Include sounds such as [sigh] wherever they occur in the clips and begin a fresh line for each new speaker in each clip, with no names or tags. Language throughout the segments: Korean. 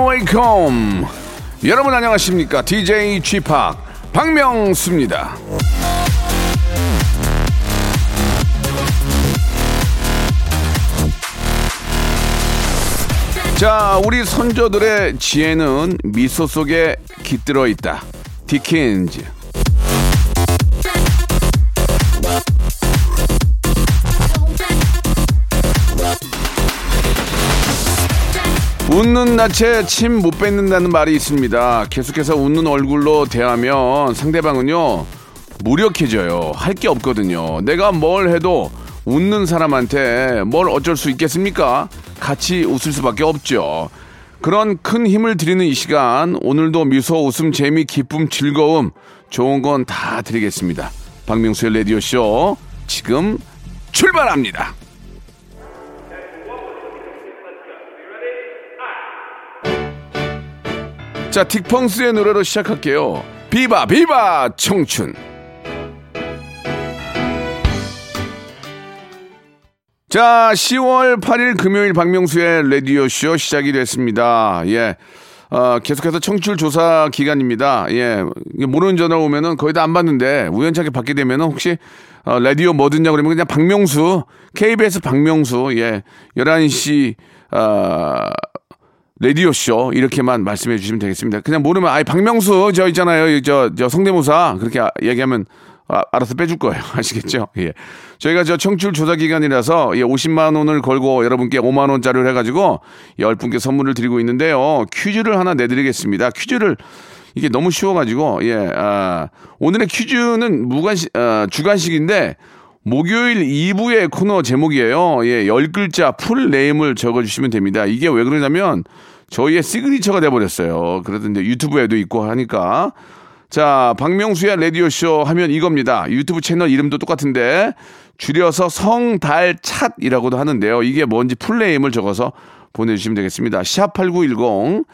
welcome. 여러분 안녕하십니까? DJ p 박명수입니다. 자, 우리 선조들의 지혜는 미소 속에 깃들어 있다. 디킨즈. 웃는 낯에 침 못 뱉는다는 말이 있습니다. 계속해서 웃는 얼굴로 대하면 상대방은요, 무력해져요. 할 게 없거든요. 내가 뭘 해도 웃는 사람한테 뭘 어쩔 수 있겠습니까? 같이 웃을 수밖에 없죠. 그런 큰 힘을 드리는 이 시간, 오늘도 미소, 웃음, 재미, 기쁨, 즐거움, 좋은 건 다 드리겠습니다. 박명수의 라디오쇼, 지금 출발합니다. 자, 딕펑스의 노래로 시작할게요. 비바, 비바, 청춘. 자, 10월 8일 금요일 박명수의 라디오쇼 시작이 됐습니다. 예. 어, 계속해서 청출 조사 기간입니다. 예. 모르는 전화 오면은 거의 다 안 받는데 우연찮게 받게 되면은 혹시 어, 라디오 뭐 듣냐 그러면 그냥 박명수, KBS 박명수, 예. 11시, 어, 라디오쇼 이렇게만 말씀해 주시면 되겠습니다. 그냥 모르면 아이 박명수 저 있잖아요. 저, 저 성대모사 그렇게 아- 얘기하면 아, 알아서 빼줄 거예요. [laughs] 아시겠죠? 예. 저희가 저 청출 조사 기간이라서 예, 50만 원을 걸고 여러분께 5만 원짜리를 해가지고 10분께 선물을 드리고 있는데요. 퀴즈를 하나 내드리겠습니다. 퀴즈를 이게 너무 쉬워가지고 예, 아, 오늘의 퀴즈는 주관식 아, 주관식인데 목요일 2부의 코너 제목이에요. 예, 열 글자 full name을 적어주시면 됩니다. 이게 왜 그러냐면 저희의 signature가 돼버렸어요. 그러던데 유튜브에도 있고 하니까. 자, 박명수의 라디오쇼 하면 이겁니다. 유튜브 채널 이름도 똑같은데 줄여서 성달찾이라고도 하는데요. 이게 뭔지 full name을 적어서 보내주시면 되겠습니다. 샵8910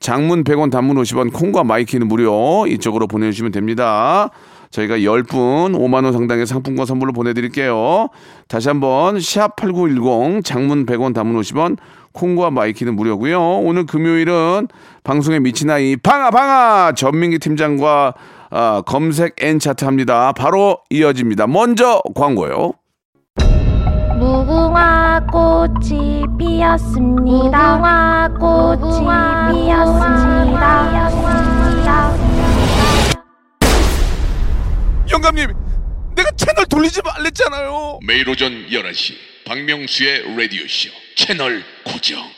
장문 100원 단문 50원 콩과 마이K는 무료 이쪽으로 보내주시면 됩니다. 저희가 10분 5만원 상당의 상품권 선물로 보내드릴게요. 다시 한번 샵8910 장문 100원 단문 50원 콩과 마이K는 무료고요. 오늘 금요일은 방송에 미친 아이 방아 방아 전민기 팀장과 아, 검색 and 차트 합니다. 바로 이어집니다. 먼저 광고요.
무궁화 꽃이 피었습니다. 무궁화 꽃이 피었습니다.
영감님, 내가 채널 돌리지 말랬잖아요.
매일 오전 11시 박명수의 라디오쇼 채널 고정.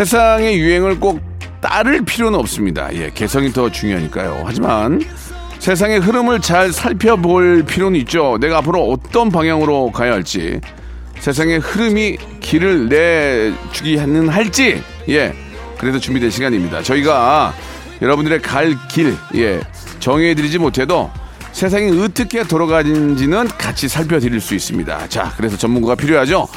세상의 유행을 꼭 따를 필요는 없습니다. 예, 개성이 더 중요하니까요. 하지만 세상의 흐름을 잘 살펴볼 필요는 있죠. 내가 앞으로 어떤 방향으로 가야 할지, 세상의 흐름이 길을 내주기는 할지, 예, 그래도 준비된 시간입니다. 저희가 여러분들의 갈 길, 예, 정해드리지 못해도 세상이 어떻게 돌아가는지는 같이 살펴드릴 수 있습니다. 자, 그래서 전문가가 필요하죠.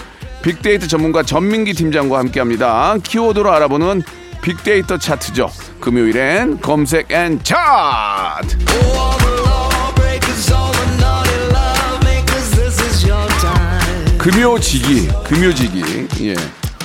빅데이터 전문가 전민기 팀장과 함께합니다. 키워드로 알아보는 빅데이터 차트죠. 금요일엔 검색 and 차트. 금요지기, 금요지기. 예.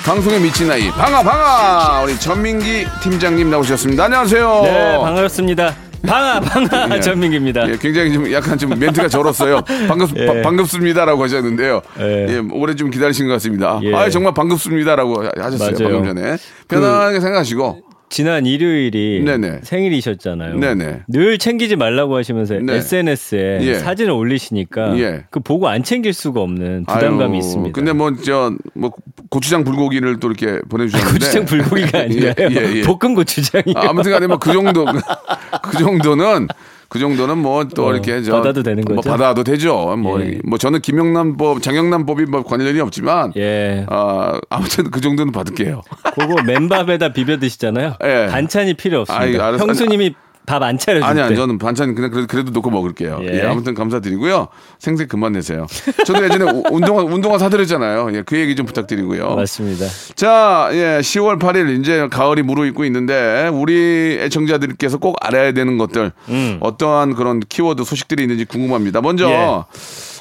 방송에 미친 아이 방아 방아 우리 전민기 팀장님 나오셨습니다. 안녕하세요.
네, 반갑습니다. 방아, 방아,
예.
전민기입니다.
예, 굉장히 좀 약간 좀 멘트가 절었어요. 반갑 [laughs]
예.
바- 반갑습니다라고 하셨는데요.
예.
예, 오래 좀 기다리신 것 같습니다.
예.
아, 정말 반갑습니다라고 하셨어요.
맞아요.
방금 전에 편하게 생각하시고
지난 일요일이
네네.
생일이셨잖아요.
네네.
늘 챙기지 말라고 하시면서
네.
SNS에
예.
사진을 올리시니까
예.
그 보고 안 챙길 수가 없는 부담감이
아유,
있습니다.
근데 뭐저뭐 고추장 불고기를 또 이렇게 보내주셨는데
고추장 불고기가 [laughs] 아니라요.
예, 예, 예.
볶음 고추장이요.
아, 아무튼간에 뭐 그 정도 [laughs] 그 정도는 그 정도는 뭐또
어,
이렇게 저
받아도 되는
뭐
거죠?
받아도 되죠. 뭐
예.
뭐 저는 김영란법 장영란법이 뭐 관련이 없지만
예.
아 아무튼 그 정도는 받을게요.
그거 맨밥에다 비벼 드시잖아요. [laughs]
예.
반찬이 필요 없습니다.
아이, 알았어.
형수님이 밥 안 차려줄
아니
때.
아니 저는 반찬 그냥 그래도, 그래도 놓고 먹을게요.
예.
예. 아무튼 감사드리고요. 생색 그만 내세요. 저도 예전에 우- 운동화 운동화 사드렸잖아요. 예, 그 얘기 좀 부탁드리고요.
맞습니다.
자, 예, 10월 8일 이제 가을이 무르익고 있는데 우리 애청자들께서 꼭 알아야 되는 것들
음.
어떠한 그런 키워드 소식들이 있는지 궁금합니다. 먼저
예.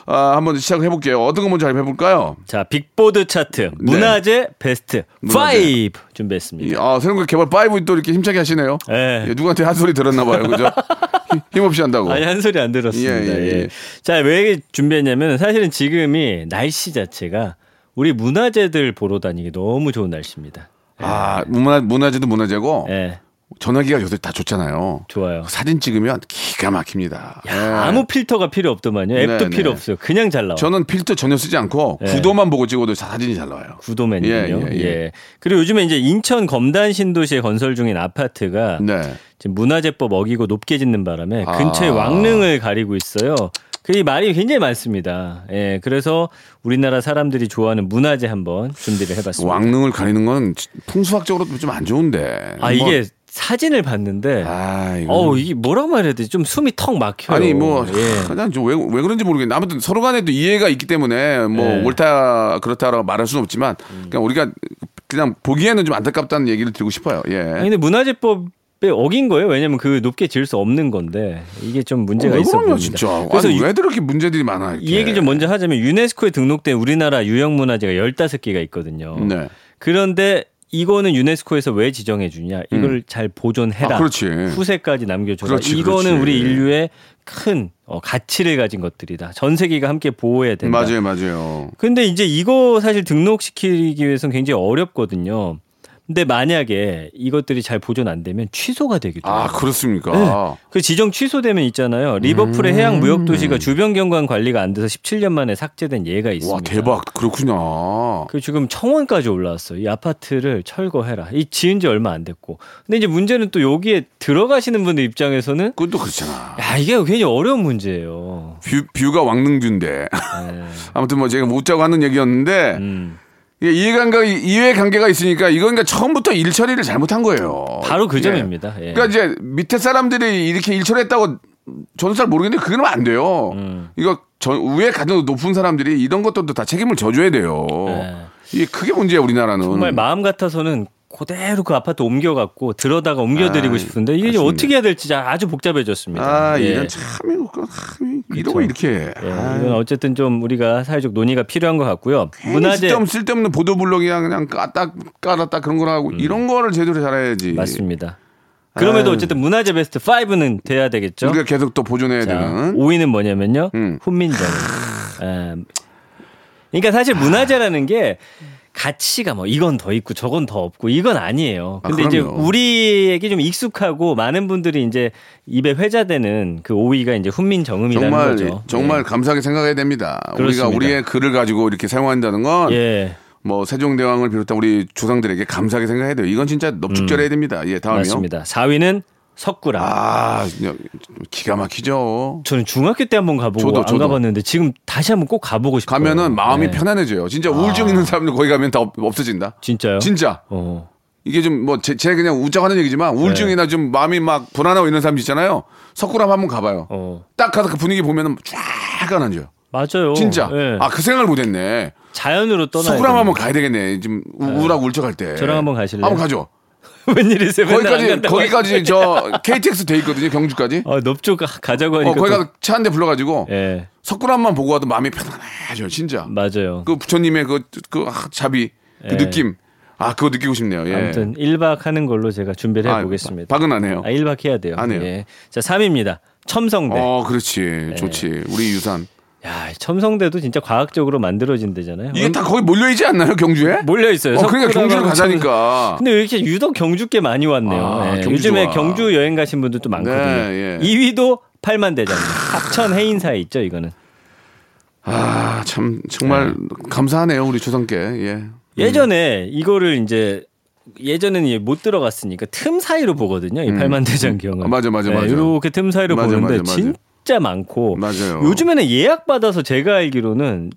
아, 한번 시작해 볼게요. 어떤 거 먼저 해 볼까요?
자, 빅보드 차트 문화재 베스트
문화재.
5 준비했습니다.
아, 새로운 거 개발 5또 이렇게 힘차게 하시네요.
예.
예, 누구한테 한 소리 들었나 봐요. 그죠? [laughs] 힘- 힘없이 한다고.
아니 한 소리 안 들었습니다.
예, 예, 예.
예. 자, 왜 준비했냐면 사실은 지금이 날씨 자체가 우리 문화재들 보러 다니기 너무 좋은 날씨입니다.
아, 문화 문화재도 문화재고
예.
전화기가 요새 다 좋잖아요.
좋아요.
사진 찍으면 기가 막힙니다.
야,
예.
아무 필터가 필요 없더만요. 앱도
네,
필요
네.
없어요. 그냥 잘 나와.
저는 필터 전혀 쓰지 않고
예.
구도만 보고 찍어도 사진이 잘 나와요.
구도맨이요.
예,
예,
예, 예.
그리고 요즘에 이제 인천 검단 신도시에 건설 중인 아파트가
네.
지금 문화재법 어기고 높게 짓는 바람에
아.
근처에 왕릉을 가리고 있어요. 그 말이 굉장히 많습니다. 예, 그래서 우리나라 사람들이 좋아하는 문화재 한번 준비를 해봤습니다.
왕릉을 가리는 건 풍수학적으로 좀 안 좋은데.
아 이게 사진을 봤는데,
아, 이거.
어우 이게 뭐라고 말해야 되지? 좀 숨이 턱 막혀요.
아니 뭐
예.
그냥 좀왜 왜 그런지 모르겠는데 아무튼 서로 간에 또 이해가 있기 때문에 뭐
예. 음.
옳다 그렇다라고 말할 수는 없지만 그냥 우리가 그냥 보기에는 좀 안타깝다는 얘기를 드리고 싶어요. 예.
아니, 근데 문화재법 에 어긴 거예요. 왜냐면 그 높게 지을 수 없는 건데 이게 좀 문제가
왜
있어 보입니다.
진짜.
그래서
아니,
유-
왜들 이렇게 문제들이 많아? 이렇게.
이 얘기를 좀 먼저 하자면 유네스코에 등록된 우리나라 유형 문화재가 15개가 있거든요.
네.
그런데 이거는 유네스코에서 왜 지정해 주냐? 이걸 잘 보존해라.
아, 그렇지.
후세까지 남겨줘라.
그렇지,
이거는
그렇지.
우리 인류의 큰 어, 가치를 가진 것들이다. 전 세계가 함께 보호해야 된다.
맞아요, 맞아요.
근데 이제 이거 사실 등록시키기 위해서는 굉장히 어렵거든요. 근데 만약에 이것들이 잘 보존 안 되면 취소가 되기도 해요.
아 그렇습니까?
네. 그 지정 취소되면 있잖아요. 리버풀의
음.
해양 무역 도시가 주변 경관 관리가 안 돼서 17년 만에 삭제된 예가 있습니다.
와 대박 그렇구나.
그 지금 청원까지 올라왔어요. 이 아파트를 철거해라. 이 지은 지 얼마 안 됐고. 근데 이제 문제는 또 여기에 들어가시는 분들 입장에서는
그것도 그렇잖아.
야 이게 괜히 어려운 문제예요.
view, view가 왕릉view인데.
네. [laughs]
아무튼 뭐 제가 웃자고 하는 얘기였는데
음.
이게 이해관계 이해 관계가 있으니까 이건 그러니까 처음부터 일 처리를 잘못한 거예요.
바로 그
예.
점입니다. 예.
그러니까 이제 밑에 사람들이 이렇게 일 처리했다고 저는 잘 모르겠는데 그러면 안 돼요.
음.
이거 저 위에 가장 높은 사람들이 이런 것들도 다 책임을 져줘야 돼요.
네.
이게 크게 문제야 우리나라는.
정말 마음 같아서는 그대로 그 아파트 옮겨갖고 들어다가 옮겨드리고
아,
싶은데 이게 이제
맞습니다.
어떻게 해야 될지 아주 복잡해졌습니다.
아
예.
이런 참 이거 참 이런 거 이렇게. 해.
예,
아,
이건 어쨌든 좀 우리가 사회적 논의가 필요한 것 같고요. 문화재
쓸데없는, 쓸데없는 보도블록이야 그냥 까딱 깔았다 그런 거라 하고 이런 거를 제대로 잘해야지.
음. 맞습니다. 그럼에도. 어쨌든 문화재 베스트 5는 돼야 되겠죠.
우리가 계속 또 보존해야
자,
되는.
5위는 뭐냐면요.
음.
훈민정음. 음. 그러니까 사실 문화재라는 게 가치가 뭐 이건 더 있고 저건 더 없고 이건 아니에요.
아,
근데 이제
그럼요.
우리에게 좀 익숙하고 많은 분들이 이제 입에 회자되는 그 5위가 이제 훈민 정음이라는
정말
거죠.
정말 감사하게 생각해야 됩니다.
그렇습니다.
우리가 우리의 글을 가지고 이렇게 사용한다는 건
예.
뭐 세종대왕을 비롯한 우리 조상들에게 감사하게 생각해야 돼요. 이건 진짜 넙죽절해야 됩니다. 예, 다음이요.
음. 맞습니다. 4위는 석굴암.
아, 기가 막히죠.
저는 중학교 때 한번 가보고
저도,
안
저도.
가봤는데 지금 다시 한번 꼭 가보고 싶어요.
가면은 마음이
네.
편안해져요. 진짜 우울증 있는 사람들 거기 가면 다 없- 없어진다.
진짜요?
진짜.
어.
이게 좀 뭐 제 그냥 웃자고 하는 얘기지만
네.
우울증이나 좀 마음이 막 불안하고 이런 사람 있잖아요. 석굴암 한번 가봐요.
어.
딱 가서 그 분위기 보면은 쫙 가라앉아요.
맞아요.
진짜.
예.
아그 생각을 못했네.
자연으로 떠나야
석굴암 한번. 가야 되겠네. 지금 우- 우울하고 울적할 때.
저랑 한번 가실래요?
한번 가죠. [laughs]
웬일이세요? 맨날 안
거기까지 거기까지 저 [laughs] KTX 돼 있거든요. 경주까지.
아, 넙쪽 가- 가자고
어,
하니까.
거기
또-
가서 차 한 대 불러가지고
예,
석굴암만 보고 와도 마음이 편안해져요. 진짜.
맞아요.
그 부처님의 그, 그 아, 자비, 그
예.
느낌. 아, 그거 느끼고 싶네요. 예.
아무튼 1박 하는 걸로 제가 준비를
아,
해보겠습니다.
박은 안 해요.
아, 1박 해야 돼요.
안 해요.
예. 자, 3위입니다. 첨성대.
어, 그렇지. 좋지. 우리 유산.
야, 첨성대도 진짜 과학적으로 만들어진 데잖아요.
이게 다 거기 몰려있지 않나요, 경주에?
몰려 있어요.
어, 그러니까 경주를 가자니까.
근데 왜 이렇게 유독 경주께 많이 왔네요.
아,
예,
경주
요즘에
좋아.
경주 여행 가신 분들도 많거든요.
네, 예.
2위도 팔만대장입니다. 합천 해인 사에 있죠, 이거는.
아, 참, 정말 감사하네요, 우리 조상께. 예.
예전에 이거를 이제 예전에는 못 들어갔으니까 틈 사이로 보거든요. 이 팔만 대장 경은.
아, 맞아, 맞아, 맞아.
이렇게 틈 사이로
맞아,
보는데
맞아, 맞아.
진짜 많고.
맞아요.
요즘에는 예약 받아서 제가 알기로는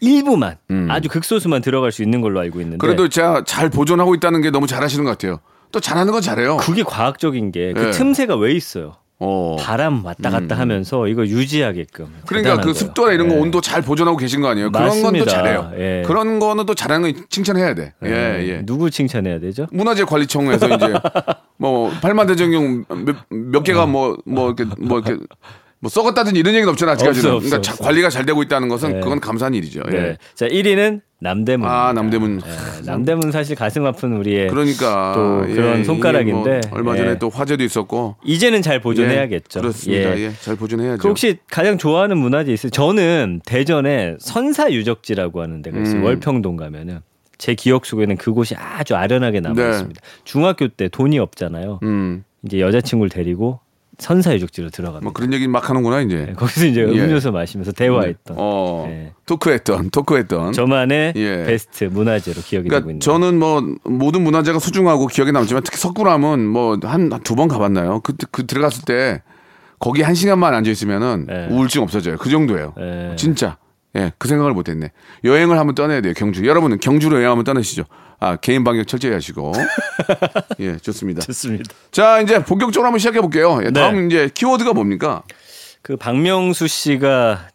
일부만
음.
아주 극소수만 들어갈 수 있는 걸로 알고 있는데.
그래도 제가 잘 보존하고 있다는 게 너무 잘하시는 것 같아요. 또 잘하는 건 잘해요.
그게 과학적인 게그
예.
틈새가 왜 있어요?
어.
바람 왔다 갔다 하면서 이거 유지하게끔.
그러니까 그. 습도나 이런 거
예.
온도 잘 보존하고 계신 거 아니에요? 그런 건 또. 잘해요.
예.
그런 거는 또 잘하는 거 칭찬해야 돼. 예,
예.
예.
누구 칭찬해야 되죠?
문화재 관리청에서 이제 [laughs] 뭐 팔만대장경 몇, 몇 개가 뭐뭐 이렇게 뭐 이렇게 [laughs] 뭐 썩었다든지 이런 얘기는 없잖아 아직까지는.
없어, 없어,
그러니까 자-
없어.
관리가 잘 되고 있다는 것은
네.
그건 감사한 일이죠. 예.
네. 자, 1위는 남대문.
아 남대문.
예, 남대문 사실 가슴 아픈 우리의
그러니까
또 그런
이게
손가락인데,
뭐 얼마 전에
예.
또 화제도 있었고
이제는 잘 보존해야겠죠.
예, 그렇습니다.
예.
예, 잘 보존해야죠.
그 혹시 가장 좋아하는 문화재 있어요? 저는 대전에 선사 유적지라고 하는 데가 있어요.
음.
월평동 가면은 제 기억 속에는 그곳이 아주 아련하게 남아
네.
있습니다. 중학교 때 돈이 없잖아요.
음,
이제 여자친구를 데리고 선사 유적지로 들어갑니다.
뭐 그런 얘기 막 하는구나 이제.
네, 거기서 이제
예.
음료수 마시면서 대화했던
어,
예.
토크했던 토크했던.
저만의
예.
베스트 문화재로 기억이 되고
그러니까
있는.
저는 뭐 모든 문화재가 소중하고 기억에 남지만 특히 석굴암은 뭐 한 두 번 가봤나요? 그, 그 들어갔을 때 거기 한 시간만 앉아 있으면은
네.
우울증 없어져요. 그 정도예요.
예.
진짜. 예, 그 생각을 못했네. 여행을 한번 떠나야 돼요. 경주. 여러분은 경주로 여행 한번 떠나시죠. 아 개인 방역 철저히 하시고. [laughs] 예, 좋습니다.
좋습니다.
자 이제 본격적으로 한번 시작해 볼게요. 예, 다음 이제 키워드가 뭡니까?
그 박명수 씨가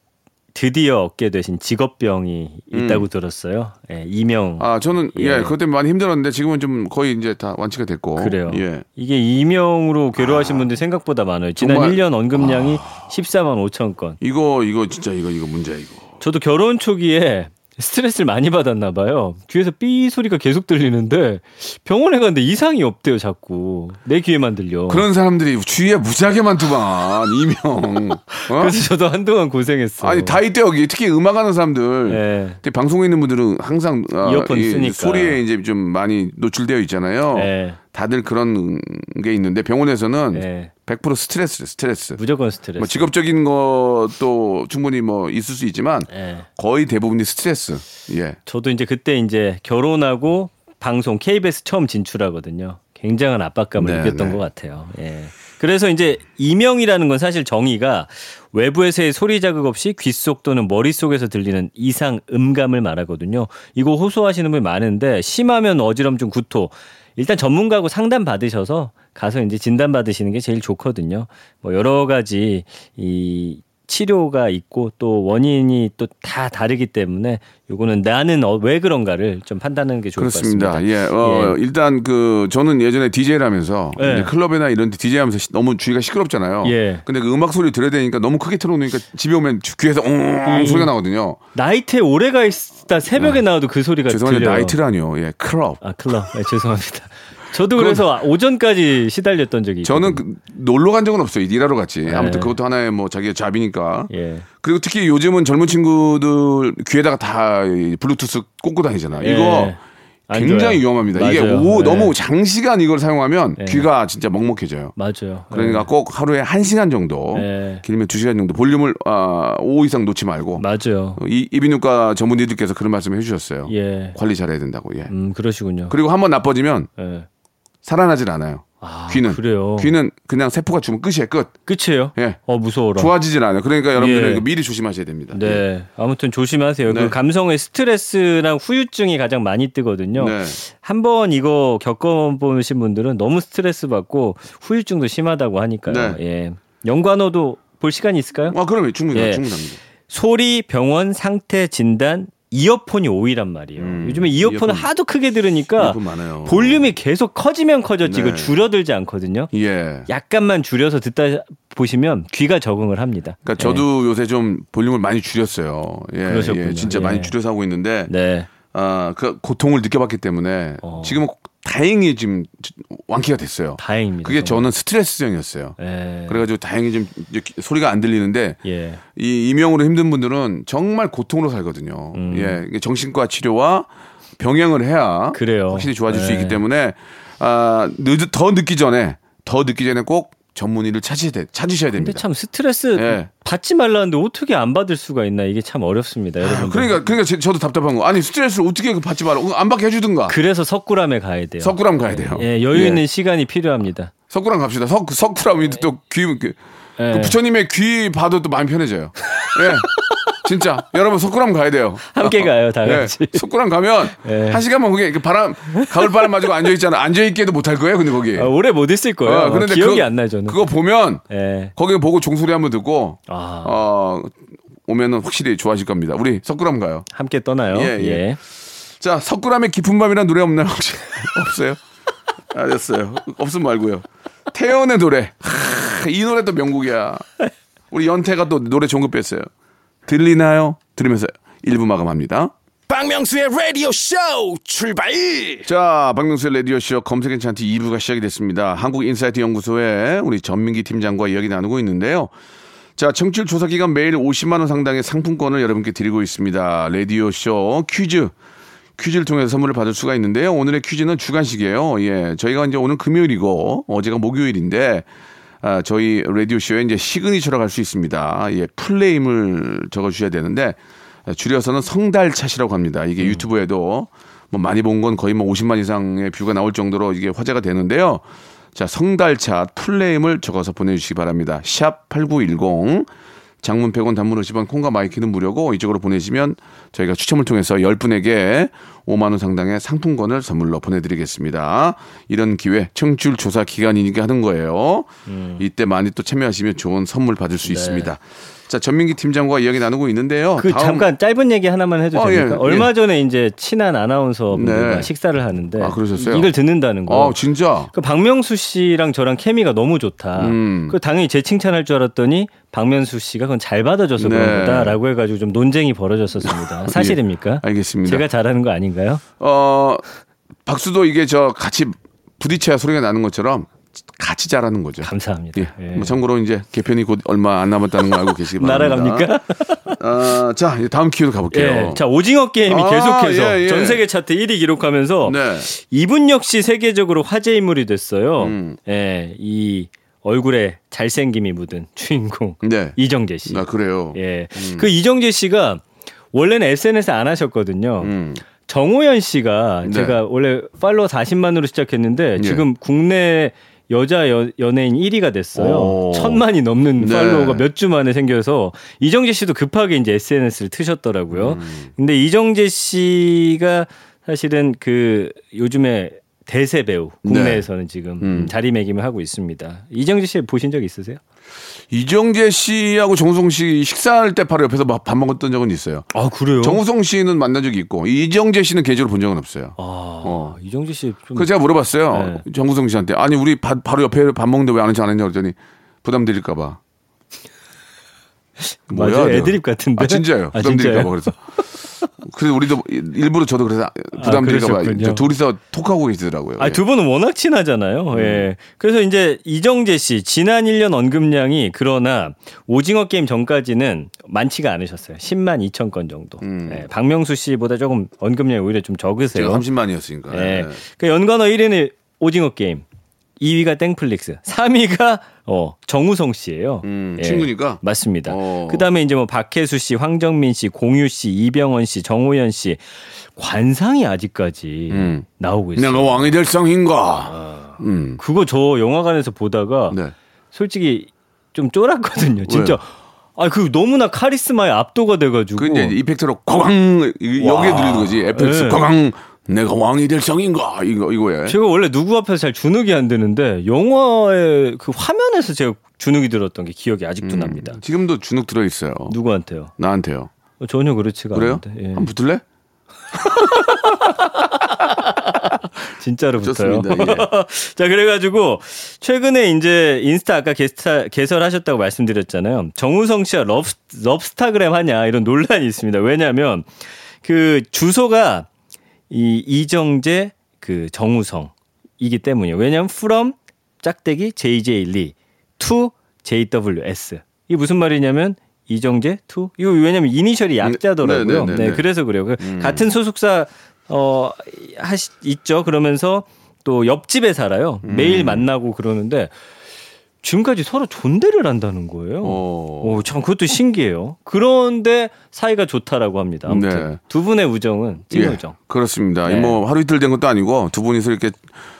드디어 얻게 되신 직업병이 있다고 들었어요. 예, 이명.
음. 아 저는 예,
예.
그것 때문에 많이 힘들었는데 지금은 좀 거의 이제 다 완치가 됐고.
그래요.
예.
이게 이명으로 괴로워하신 분들이 생각보다 많아요. 지난
정말-
1년 언급량이 14만 5천 건.
이거 이거 진짜 이거 이거 문제야 이거.
저도 결혼 초기에 스트레스를 많이 받았나 봐요. 귀에서 삐 소리가 계속 들리는데 병원에 갔는데 이상이 없대요, 자꾸. 내 귀에만 들려.
그런 사람들이 주위에 무지하게 많더만 이명. 어? [laughs]
그래서 저도 한동안 고생했어요.
아니 다 있대 여기 특히 음악하는 사람들.
예.
특히 방송에 있는 분들은 항상 아,
이어폰
이
쓰니까.
소리에 이제 좀 많이 노출되어 있잖아요.
예.
다들 그런 게 있는데 병원에서는
예.
100% 스트레스, 스트레스.
무조건 스트레스.
뭐 직업적인 것도 충분히 뭐 있을 수 있지만
예.
거의 대부분이 스트레스. 예.
저도 이제 그때 이제 결혼하고 방송 KBS 처음 진출하거든요. 굉장한 압박감을
네,
느꼈던
네.
것 같아요. 예. 그래서 이제 이명이라는 건 사실 정의가 외부에서의 소리 자극 없이 귓속 또는 머릿속에서 들리는 이상 음감을 말하거든요. 이거 호소하시는 분이 많은데 심하면 어지럼증 구토. 일단 전문가하고 상담 받으셔서 가서 이제 진단 받으시는 게 제일 좋거든요. 뭐 여러 가지 이 치료가 있고 또 원인이 또 다 다르기 때문에 요거는 나는 어, 왜 그런가를 좀 판단하는 게 좋을
그렇습니다.
것 같습니다.
예, 어,
예.
일단 그 저는 예전에 DJ를 하면서
예.
클럽이나 이런 데 DJ 하면서 시- 너무 주위가 시끄럽잖아요.
예.
근데 그 음악 소리 들어야 되니까 너무 크게 틀어놓으니까 집에 오면 주- 귀에서
음.
옹 소리가 나거든요.
나이트에 오래 가 있다 새벽에 나와도 그 소리가
네. 죄송한데
들려요.
나이트라니요. 예, 클럽.
아 클럽. 네, 죄송합니다. 저도 그래서 오전까지 시달렸던 적이
저는. 그 놀러 간 적은 없어요. 일하러 갔지. 아무튼
예.
그것도 하나의 뭐 자기의 job이니까.
예.
그리고 특히 요즘은 젊은 친구들 귀에다가 다이 블루투스 꽂고 다니잖아.
예.
이거
안
굉장히. 위험합니다. 이게
맞아요.
오,
예.
너무 장시간 이걸 사용하면
예.
귀가 진짜 먹먹해져요.
맞아요.
그러니까 꼭 하루에 한시간 정도,
예.
길면 두시간 정도 볼륨을 아, 5 이상 놓지 말고
맞아요.
어, 이 이비인후과 전문의들께서 그런 말씀을 해 주셨어요.
예.
관리 잘해야 된다고. 예.
음 그러시군요.
그리고 한번 나빠지면
예.
살아나질 않아요.
아,
귀는
그래요.
귀는 그냥 세포가 죽으면 끝이에요. 끝.
끝이에요?
예.
어 무서워라.
좋아지질 않아요. 그러니까 여러분들은
예.
미리 조심하셔야 됩니다.
네. 아무튼 조심하세요.
네.
그 감성의 스트레스랑 후유증이 가장 많이 뜨거든요.
네.
한번 이거 겪어보신 분들은 너무 스트레스 받고 후유증도 심하다고 하니까요.
네.
예. 연관어도 볼 시간이 있을까요?
아, 그러면 충분히
예.
충분합니다.
소리, 병원, 상태, 진단, 이어폰이 5위란 말이에요.
음,
요즘에 이어폰을
이어폰.
하도 크게 들으니까
이어폰.
볼륨이 계속 커지면 커졌지
네.
이거 줄어들지 않거든요.
예.
약간만 줄여서 듣다 보시면 귀가 적응을 합니다.
그러니까 저도 요새 좀 볼륨을 많이 줄였어요. 예,
그러셨군요.
예, 진짜
예.
많이 줄여서 하고 있는데
네.
아, 그 고통을 느껴봤기 때문에
어.
지금은 다행히 지금 완쾌가 됐어요.
다행입니다.
그게
정말.
저는 스트레스성이었어요.
예.
그래가지고 다행히 좀 소리가 안 들리는데
예.
이 이명으로 힘든 분들은 정말 고통으로 살거든요.
음.
예, 정신과 치료와 병행을 해야
그래요.
확실히 좋아질 수
예.
있기 때문에 아, 늦, 더 늦기 전에 더 늦기 전에 꼭 전문의를 찾으셔야, 돼, 찾으셔야
근데
됩니다.
참 스트레스
예.
받지 말라는데 어떻게 안 받을 수가 있나 이게 참 어렵습니다, 여러분.
그러니까 그러니까 제- 저도 답답한 거. 아니 스트레스를 어떻게 받지 마라. 안 받게 해주든가.
그래서 석굴암에 가야 돼요.
석굴암 가야 돼요.
예, 여유
예.
있는 시간이 필요합니다.
석굴암 갑시다. 석 석굴암이 또귀 그,
예.
그 부처님의 귀 봐도 또 마음 편해져요. 예. [laughs] 진짜 여러분 석굴암 가야 돼요.
함께 가요, 다
예.
같이.
석굴암 가면
예.
한 시간만 거기 그 바람 가을 바람 맞고 앉아 있잖아. 앉아 있게도 못할 거예요. 근데 거기.
아, 오래 못 있을 거예요.
어, 그런데
기억이
그거-
안 나요, 저는.
그거 보면
예.
거기 보고 종소리 한번 듣고
아.
어 오면은 확실히 좋아하실 겁니다. 우리 석굴암 가요.
함께 떠나요.
예,
예.
예. 자, 석굴암의 깊은 밤이라는 노래 없나요? 혹시? [laughs] 없어요? 알았어요. 없으면 말고요. 태연의 노래. 하, 이 노래 또 명곡이야. 우리 연태가 또 노래 거 뺐어요. 들리나요? 들으면서 1부 마감합니다.
박명수의 라디오 쇼 출발
자, 박명수의 라디오 쇼 검색엔 찬티 2부가 시작이 됐습니다. 한국인사이트 연구소의 우리 전민기 팀장과 이야기 나누고 있는데요. 자, 청취율 조사 기간 매일 50만 원 상당의 상품권을 여러분께 드리고 있습니다. 라디오 쇼 퀴즈. 퀴즈를 통해서 선물을 받을 수가 있는데요. 오늘의 퀴즈는 주관식이에요. 예. 저희가 이제 오늘 금요일이고 어제가 목요일인데 아, 저희 라디오쇼에 이제 signature로 갈수 있습니다. 예. full name을 적어 주셔야 되는데 아, 줄여서는 성달찾이라고 합니다. 이게 유튜브에도 뭐 많이 본 건 거의 뭐 50만 이상의 view가 나올 정도로 이게 화제가 되는데요. 자, 성달찾 full name을 적어서 보내주시기 바랍니다. 샵 8910 장문 100원 단문 50원 콩과 마이K는 무료고 이쪽으로 보내시면 저희가 추첨을 통해서 10분에게 5만 원 상당의 상품권을 선물로 보내드리겠습니다. 이런 기회 청취율 조사 기간이니까 하는 거예요. 이때 많이 또 참여하시면 좋은 선물 받을 수 있습니다. 자 전민기 팀장과 이야기 나누고 있는데요.
그
다음-
잠깐 짧은 얘기 하나만 해도
어,
됩니까?
예,
얼마
예.
전에 이제 친한 아나운서 분들과
네.
식사를 하는데
아?
이걸 듣는다는 거.
아 진짜
그 박명수 씨랑 저랑 케미가 너무 좋다.
음.
그 당연히 제 칭찬할 줄 알았더니 박명수 씨가 그건 잘 받아줘서
네.
그런 거다라고 해가지고 좀 논쟁이 벌어졌었습니다. [laughs] 사실입니까?
예, 알겠습니다.
제가 잘하는 거 아닌가요?
어 박수도 이게 저 같이 부딪혀야 소리가 나는 것처럼 같이 잘하는 거죠.
감사합니다.
예.
예.
뭐 참고로 이제 개편이 곧 얼마 안 남았다는 거 알고 계시기 바랍니다.
날아갑니까?
어, 자, 다음 키워드 가볼게요.
예. 자 오징어 게임이
아,
계속해서
예, 예.
전 세계 차트 1위 기록하면서
네.
이분 역시 세계적으로 화제 인물이 됐어요.
음.
예, 이 얼굴에 잘생김이 묻은 주인공
네.
이정재 씨.
아, 그래요.
예, 그 이정재 씨가 원래는 SNS 안 하셨거든요.
음.
정호연 씨가
네.
제가 원래 팔로워 40만으로 시작했는데
예.
지금 국내 여자 여, 연예인 1위가 됐어요.
오.
천만이 넘는
네.
팔로워가 몇 주 만에 생겨서 이정재 씨도 급하게 이제 SNS를 트셨더라고요.
음.
근데 이정재 씨가 사실은 그 요즘에 대세 배우 국내에서는 지금
네. 음.
자리매김을 하고 있습니다. 이정재 씨 보신 적 있으세요?
이정재 씨하고 정우성 씨 식사할 때 바로 옆에서 밥 먹었던 적은 있어요.
아 그래요?
정우성 씨는 만난 적이 있고 이정재 씨는 개인적으로 본 적은 없어요.
아
어.
이정재 씨 좀
그래서 제가 물어봤어요.
네.
정우성 씨한테 아니 우리 바, 바로 옆에 밥 먹는데 왜 안 하지 않았냐 그랬더니 부담 드릴까 봐.
맞아요.
내가.
애드립 같은데.
아 진짜요.
아,
부담 드릴까
진짜요?
봐 그래서. 그래서 우리도 일부러 저도 그래서 부담
아,
드릴까 봐
그러셨군요.
저 둘이서 톡하고 계시더라고요.
아,
예.
두 분은 워낙 친하잖아요. 예. 그래서 이제 이정재 씨 지난 1년 언급량이 그러나 오징어 게임 전까지는 많지가 않으셨어요. 10만 2천 건 정도. 예. 박명수 씨보다 조금 언급량이 오히려 좀 적으세요.
제가 30만이었으니까.
예. 그 연관어 1위는 오징어 게임. 2위가 땡플릭스, 3위가 어, 정우성 씨예요.
음, 친구니까?
맞습니다.
어.
그다음에 이제 뭐 박해수 씨, 황정민 씨, 공유 씨, 이병헌 씨, 정호연 씨 관상이 아직까지
음.
나오고 있어요.
내가 왕이 될 상인가. 음.
그거 저 영화관에서 보다가
네.
솔직히 좀 쫄았거든요. 진짜. 아, 그 너무나 카리스마에 압도가 돼가지고.
그 이제 이펙트로 꽝 이- 여기에
와.
들리는 거지.
네.
꽝 내가 왕이 될 상인가 이거 이거에.
제가 원래 누구 앞에서 잘 주눅이 안 드는데 영화의 그 화면에서 제가 주눅이 들었던 게 기억이 아직도
음.
납니다.
지금도 주눅 들어 있어요.
누구한테요?
나한테요.
어, 전혀 그렇지가
그래요?
않은데. 예.
한번 붙을래? [laughs]
진짜로 붙어요.
예. [laughs]
자, 그래가지고 최근에 이제 인스타 아까 게스타, 개설하셨다고 말씀드렸잖아요. 정우성 씨와 럽, 럽스타그램 하냐 이런 논란이 있습니다. 왜냐하면 그 주소가 이 이정재 그 정우성 이기 때문이에요. 왜냐하면 from 짝대기 JJ 리 to JWS 이게 무슨 말이냐면 이정재 to 이거 왜냐면 이니셜이 약자더라고요.
네, 네, 네,
네,
네.
그래서 그래요. 그 같은 소속사 어 하시 있죠. 그러면서 또 옆집에 살아요.
음.
매일 만나고 그러는데 지금까지 서로 존대를 한다는 거예요.
어.
오, 참 그것도 신기해요. 그런데 사이가 좋다라고 합니다. 아무튼
네.
두 분의 우정은 찐우정.
예, 그렇습니다.
네.
뭐 하루 이틀 된 것도 아니고 두 분이서 이렇게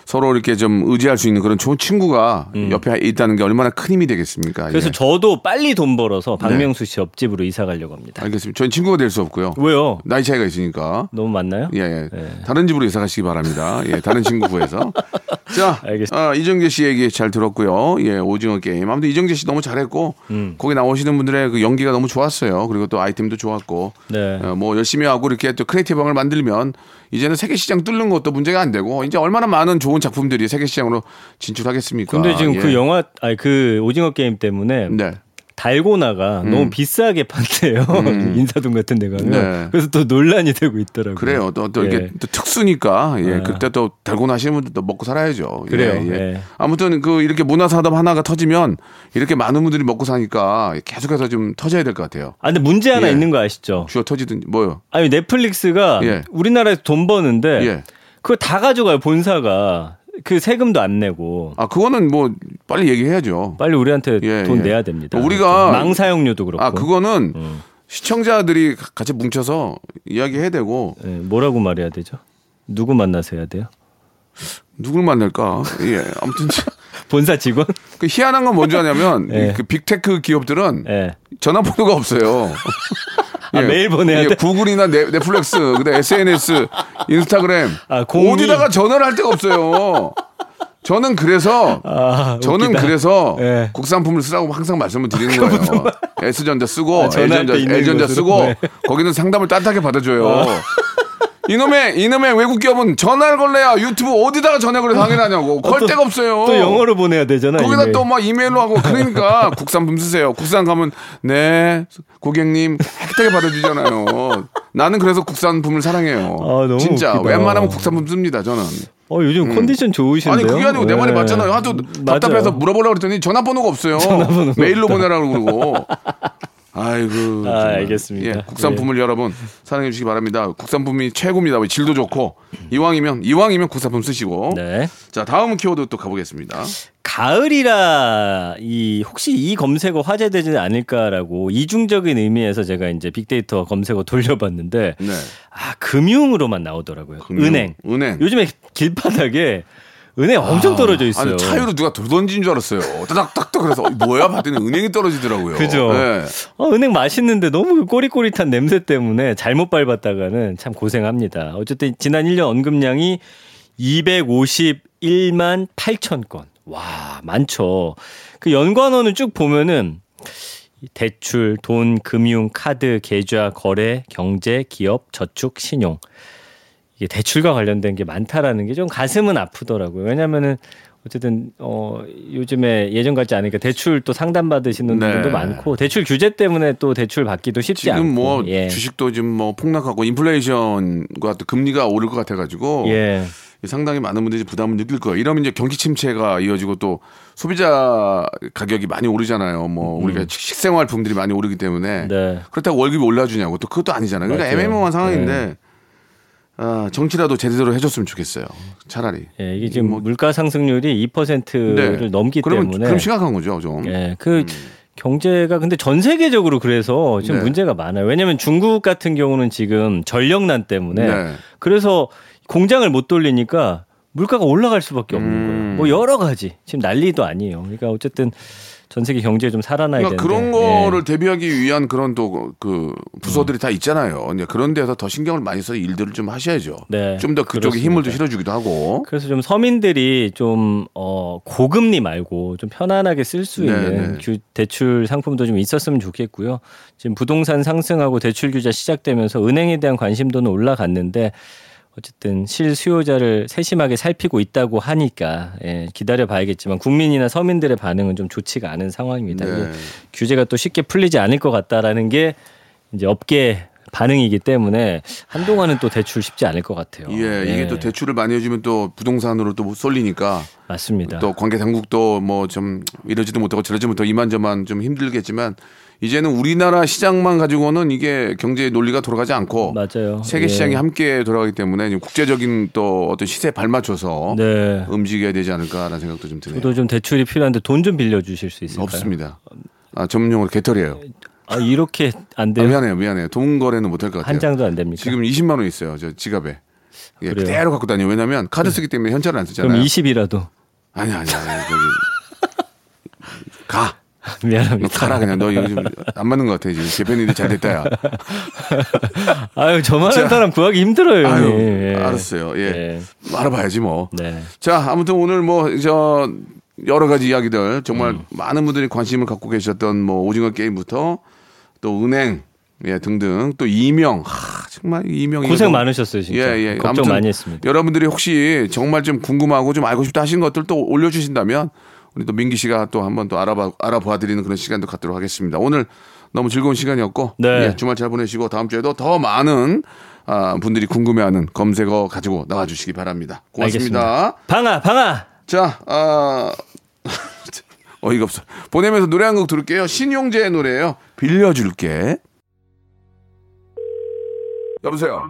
서로 이렇게 좀 의지할 수 있는 그런 좋은 친구가 옆에 있다는 게 얼마나 큰 힘이 되겠습니까?
음. 그래서
예.
저도 빨리 돈 벌어서 박명수 씨 옆집으로 이사 가려고 합니다.
알겠습니다. 전 친구가 될 수 없고요.
왜요?
나이 차이가 있으니까.
너무 많나요?
예, 예.
네.
다른 집으로 이사 가시기 바랍니다. 예, 다른 친구 구해서. [laughs] 자,
알겠습니다.
어, 이정재 씨 얘기 잘 들었고요. 예, 오징어 게임. 아무튼 이정재 씨 너무 잘했고,
음.
거기 나오시는 분들의 그 연기가 너무 좋았어요. 그리고 또 아이템도 좋았고,
네.
어, 뭐 열심히 하고 이렇게 또 creative 방을 만들면 이제는 세계 시장 뚫는 것도 문제가 안 되고, 이제 얼마나 많은 좋은 작품들이 세계 시장으로 진출하겠습니까?
근데 지금
예.
그 영화 아니 그 오징어 게임 때문에
네.
달고나가 너무 비싸게 판대요. [laughs] 인사동 같은 데 가면.
음. 네.
그래서 또 논란이 되고 있더라고요.
그래요. 또, 또 이게
예.
또 특수니까, 예,
아.
그때 또 달고 나시는 분들도 먹고 살아야죠. 예,
그래요.
예.
예.
아무튼 그 이렇게 문화사업 하나가 터지면 이렇게 많은 분들이 먹고 사니까 계속해서 좀 터져야 될 것 같아요.
아 근데 문제 하나
예.
있는 거 아시죠?
주어 터지든 뭐요?
아니 넷플릭스가
예.
우리나라에서 돈 버는데
예.
그걸 다 가져가요 본사가 그 세금도 안 내고
아, 그거는 뭐 빨리 얘기해야죠.
빨리 우리한테
예,
돈
예.
내야 됩니다.
우리가-
망 사용료도 그렇고.
아, 그거는
음.
시청자들이 같이 뭉쳐서 이야기해야 되고
예, 뭐라고 말해야 되죠? 누구 만나서 해야 돼요?
누굴 만날까? 예. 아무튼 [laughs]
본사 직원?
그 희한한 건 뭔지 아냐면 [laughs]
예.
그 big tech 기업들은
예.
전화번호가 없어요. [laughs]
아, 메일 보내야 돼?
구글이나 넷, 넷플릭스, 그다음 SNS, 인스타그램
아, 공이-
어디다가 전화를 할 데가 없어요. 저는 그래서
아,
저는. 그래서
예.
국산품을 쓰라고 항상 말씀을 드리는 거예요. S전자 쓰고
아,
L전자, L전자? 쓰고
네.
거기는 상담을 따뜻하게 받아줘요. 이놈의 이놈의 외국 기업은 전화를 걸래야 유튜브 어디다가 전화 걸려 당연하냐고 걸
또-
데가 없어요.
또 영어로 보내야 되잖아.
거기다
이메일.
또막 이메일로 하고 그러니까 [laughs] 국산품 쓰세요. 국산 가면 네 고객님 깨끗하게 받아주잖아요. 나는 그래서 국산품을 사랑해요.
아,
진짜
웃기다.
ವೇ웬만하면 국산품 씁니다. 저는.
어, 요즘 컨디션 좋으신데요?
아니 그게 아니고 내 말이
예.
맞잖아요. 하도. 답답해서 물어보려고 그랬더니 전화번호가 없어요.
전화번호가
메일로. 보내라고 그러고. 아이고.
아. 알겠습니다.
예, 국산품을 여러분 사랑해 주시기 바랍니다. 국산품이 최고입니다. 질도 좋고 이왕이면 이왕이면 국산품 쓰시고.
네.
자 다음 키워드 또 가보겠습니다.
가을이라 이 혹시 이 검색어 화제되지는 않을까라고 이중적인 의미에서 제가 이제 빅데이터 검색어 [laughs] 돌려봤는데
네.
아 금융으로만 나오더라고요.
금융,
은행.
은행.
요즘에 길바닥에 은행 엄청 떨어져 있어요.
아니 차유로 누가 돌 던진 줄 알았어요. 따닥따닥 그래서 어, 뭐야 봤더니 은행이 떨어지더라고요.
그죠.
네.
어, 은행 맛있는데 너무 꼬릿꼬릿한 냄새 때문에 잘못 밟았다가는 참 고생합니다. 어쨌든 지난 1년 언급량이 251만 8천 건. 와, 많죠. 그 연관어는 쭉 보면은 이 대출, 돈, 금융, 카드, 계좌, 거래, 경제, 기업, 저축, 신용. 이게 대출과 관련된 게 많다라는 게 좀 가슴은 아프더라고요. 왜냐면은 어쨌든 어 요즘에 예전 같지 않으니까 대출 또 상담 받으시는
네.
분들도 많고 대출 규제 때문에 또 대출 받기도 쉽지 않고
지금 뭐
예.
주식도 지금 뭐 폭락하고 인플레이션과 또 금리가 오를 것 같아가지고
예.
상당히 많은 분들이 부담을 느낄 거예요. 이러면 이제 경기 침체가 이어지고 또 소비자 가격이 많이 오르잖아요. 뭐 우리가 식생활품들이 많이 오르기 때문에
음. 네.
그렇다고 월급이 올라주냐고 또 그것도 아니잖아요. 그러니까. 애매모호한 상황인데
네.
아, 정치라도 제대로 해줬으면 좋겠어요. 차라리.
예, 이게 지금 물가 상승률이 2%를 넘기
뭐 네. 그러면
때문에
그럼 심각한 거죠, 좀.
예, 그 경제가 근데 전 세계적으로 그래서 지금
네.
문제가 많아요. 왜냐하면 중국 같은 경우는 지금 전력난 때문에
네.
그래서 공장을 못 돌리니까 물가가 올라갈 수밖에 없는
음.
거예요. 뭐 여러 가지 지금 난리도 아니에요. 그러니까 어쨌든 전 세계 경제 좀 살아나야
그러니까
되는데
그런
예.
거를 대비하기 위한 그런 또 그 부서들이 다 있잖아요. 그런 데서 더 신경을 많이 써서 일들을 좀 하셔야죠.
네,
좀 더 그쪽에. 힘을 좀 실어주기도 하고.
그래서 좀 서민들이 좀 어, 고금리 말고 좀 편안하게 쓸수
네,
있는
네.
규- 대출 상품도 좀 있었으면 좋겠고요. 지금 부동산 상승하고 대출 규제 시작되면서 은행에 대한 관심도는 올라갔는데 어쨌든 실수요자를 세심하게 살피고 있다고 하니까 예, 기다려 봐야겠지만 국민이나 서민들의 반응은 좀 좋지가 않은 상황입니다.
네.
규제가 또 쉽게 풀리지 않을 것 같다라는 게 이제 업계 반응이기 때문에 한동안은 또 대출 쉽지 않을 것 같아요.
예, 이게
네,
또 대출을 많이 해주면 또 부동산으로 또 쏠리니까
맞습니다.
또 관계 당국도 뭐 좀 이러지도 못하고 저러지 못하고 이만저만 좀 힘들겠지만 이제는 우리나라 시장만 가지고는 이게 경제의 논리가 돌아가지 않고
맞아요.
세계
예.
시장이 함께 돌아가기 때문에 국제적인 또 어떤 시세에 발맞춰서
네.
움직여야 되지 않을까라는 생각도 좀 드네요.
저도 좀 대출이 필요한데 돈 좀 빌려 주실 수 있을까요?
없습니다. 아, 전문용어로 개털이에요.
아 이렇게 안
아,
돼요?
미안해요, 미안해요. 돈 거래는 못 할 것 같아요.
한 장도 안 됩니까?
지금 20만 원 있어요, 저 지갑에. 예,
그래요? 네.
그대로 갖고 다녀요. 왜냐면 카드 쓰기 때문에 현찰을 안 쓰잖아요.
그럼 20이라도
아니 아니 아니 저기 [laughs] 가. 너 [laughs]
미안합니다.
가라 그냥 너 요즘 안 맞는 것 같아 지금 대표님이 잘 됐다야. [laughs]
아유 저만한
자.
사람 구하기 힘들어요.
아유.
예.
알았어요. 예.
네.
알아봐야지 뭐.
네.
자 아무튼 오늘 뭐 저 여러 가지 이야기들 정말
음.
많은 분들이 관심을 갖고 계셨던 뭐 오징어 게임부터 또 은행 예 등등 또 이명 하, 정말 이명 이거
고생
너무-
많으셨어요 진짜.
예, 예.
걱정 많이 했습니다.
여러분들이 혹시 정말 좀 궁금하고 좀 알고 싶다 하신 것들 또 올려주신다면 우리 또 민기 씨가 또 한번 또 알아봐 알아봐 드리는 그런 시간도 갖도록 하겠습니다. 오늘 너무 즐거운 시간이었고
네.
예, 주말 잘 보내시고 다음 주에도 더 많은 아, 분들이 궁금해하는 검색어 가지고 나와주시기 바랍니다. 고맙습니다.
알겠습니다. 방아 방아.
자, 아, [laughs] 어이가 없어. 보내면서 노래 한 곡 들을게요. 신용재의 노래예요. 빌려줄게. 여보세요.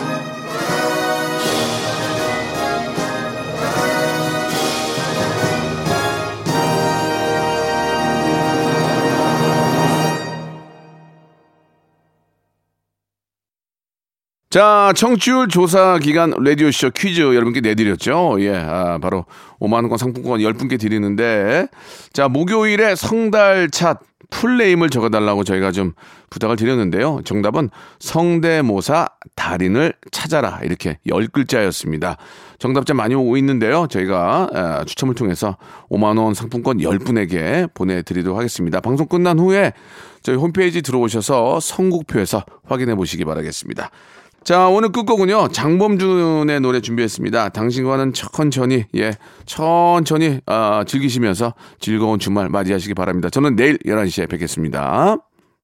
자, 청취율 조사 기간 라디오쇼 퀴즈 여러분께 내드렸죠. 예, 아, 바로 5만원권 상품권 10분께 드리는데, 자, 목요일에 성달찻 풀네임을 적어달라고 저희가 좀 부탁을 드렸는데요. 정답은 성대모사 달인을 찾아라. 이렇게 10글자였습니다. 정답자 많이 오고 있는데요. 저희가 아, 추첨을 통해서 5만원 상품권 10분에게 보내드리도록 하겠습니다. 방송 끝난 후에 저희 홈페이지 들어오셔서 선곡표에서 확인해 보시기 바라겠습니다. 자, 오늘 끝곡은요, 장범준의 노래 준비했습니다. 당신과는 천천히, 예, 천천히, 아, 즐기시면서 즐거운 주말 맞이하시기 바랍니다. 저는 내일 11시에 뵙겠습니다.